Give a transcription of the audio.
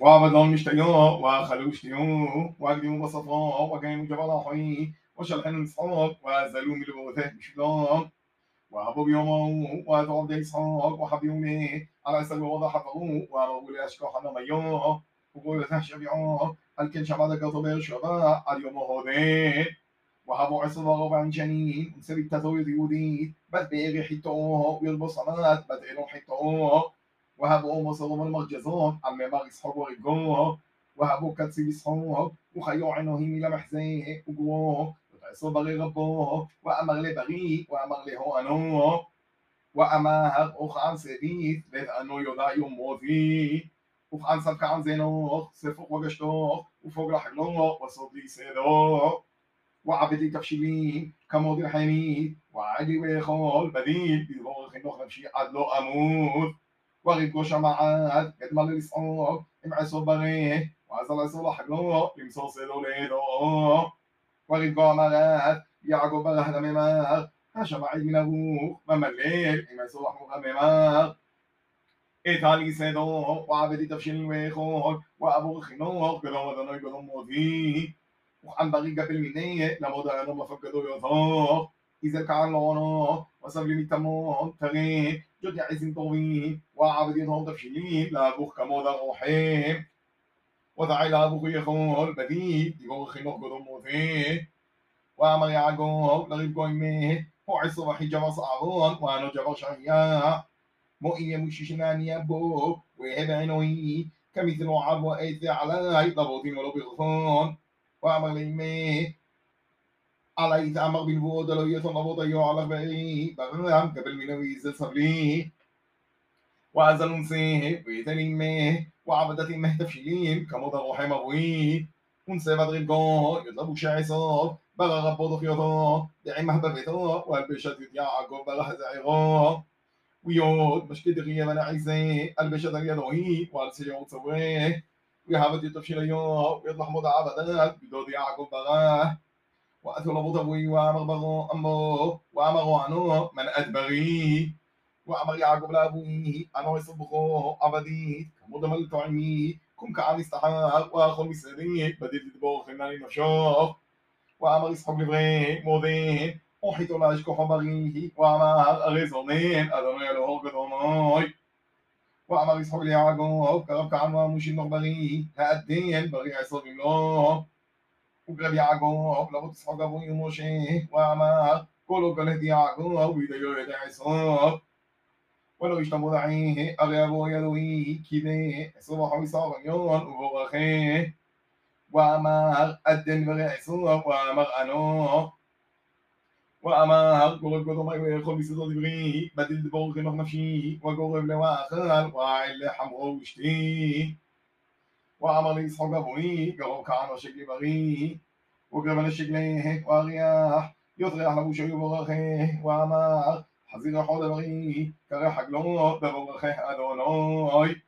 وعبدهم مشتيو وخلوا شتيو وقدموا بصفاء وقيموا جبل حي وشلحن إسحاق وزلوا من البوثة بشلام وهبوا بيومه وأتوا عبد إسحاق وحبيونه على سبيل وضع حفظوا وأمروا لأشكال حنميو وقولوا تشبعوا هل كان شبعك طبير شبع اليوم هودين وهبوا عصر ربع شنين سبيت تثوير يودي بد بيغي حيتوه ويلبس صمات بد إلو حيتوه وهبوا مصرهم المرجزون على ممار إسحاق ورجوه وهبوا كتسي إسحاق وخيو عنوهم ربوه وأمر لبغي وأمر له أنوه وأمر أخعن سبيت بيت أنو يدع يوم موذي وخعن سبك عن زينوخ سفق وقشتوخ وفوق لحقلوخ وصدي سيدوخ وعبدي تفشيلين كمود الحميد وعدي ويخول بديل بيضور خنوخ نفشي عد أموت وغيب قوش معاد قد مال الإسعود امعسوا بغيه وعزل عسول حقلو يمسو سيدو ليدو وغيب قوع مراد يعقوب بغه دميمار هاشا معيد من أبوه؟ ممليل امعسوا لحمو غميمار إيطالي سيدو وعبدي تفشيل ويخول وأبو خنوخ. قدوم دنوي قدوم موتي وعن بري قبل مني. لمود أنا ما فقدوا يثار إذا كان لونه وسبلي متمون تغي. جد عزين طوي وعبدي ثون تفشيلين لابوخ كمود روحي. ودعي لابوخ يخول بدي يقول خنوخ قدوم موتي. وأمر يعقوب لغيب قويمه هو عصر وحي جبر صعرون وأنا جبر شعيا مؤية مشيشناني أبو وهب عنوي. كمثل عب وأيث علي. ضبوطين ولو بغفون. وأمر ليمي. علي تعمر بالبود لو ضبوط يعلق بغي بغرام قبل من ويزل صبلي وأزل نسيه ويتلمه وعبدت مهتفشلين كمود روحي مغوي ونسي بدغي القو يطلبوا شعيصات بغى غبو ضفيوتو دعي مهببتو والبشت يعقوب بغى زعيغو ويود مش كده غيا من عايزاه البشت اليدوي والسيوم تسويه ويهابت يتفشل يوم ويطلع مدى عبدات بدود يعقوب بغاه وأثل بطوي وأمر أمو وأمر عنو من أدبري وأمر يعقوب لأبويه أنا يصبخو عبدي كمود ملتعمي كم كعن استحاق وأخو مسري بديت تبور خناني نفشوخ وأمر يسحق لبري مودين وحيتو لا يشكو حبريه وأمر أغيزونين أدوني له قدونوي وأمر يسحق ليعقوب كرب كعن ومشي نغبري هأدين بري عصر بملوه قلت يعقوب ويديو يدي عصر ولو يشتموا دعيه أغيبو يدوي كده صبح ويصاب يون وبرخيه وأمر أدن بري عصر وأمر أنو وأمر قرب قدوم ويخل بسيطة دبري بدل دبور خنوخ نفشي وقرب لواخر وعل حمرو وشتي وأمر ليسحق أبوي قرب كعن وشكل بري وقرب لشكله وأرياح يطرح له شيء برخيه وأمر حزير حول بري كرح حقلو ببرخيه أدونوي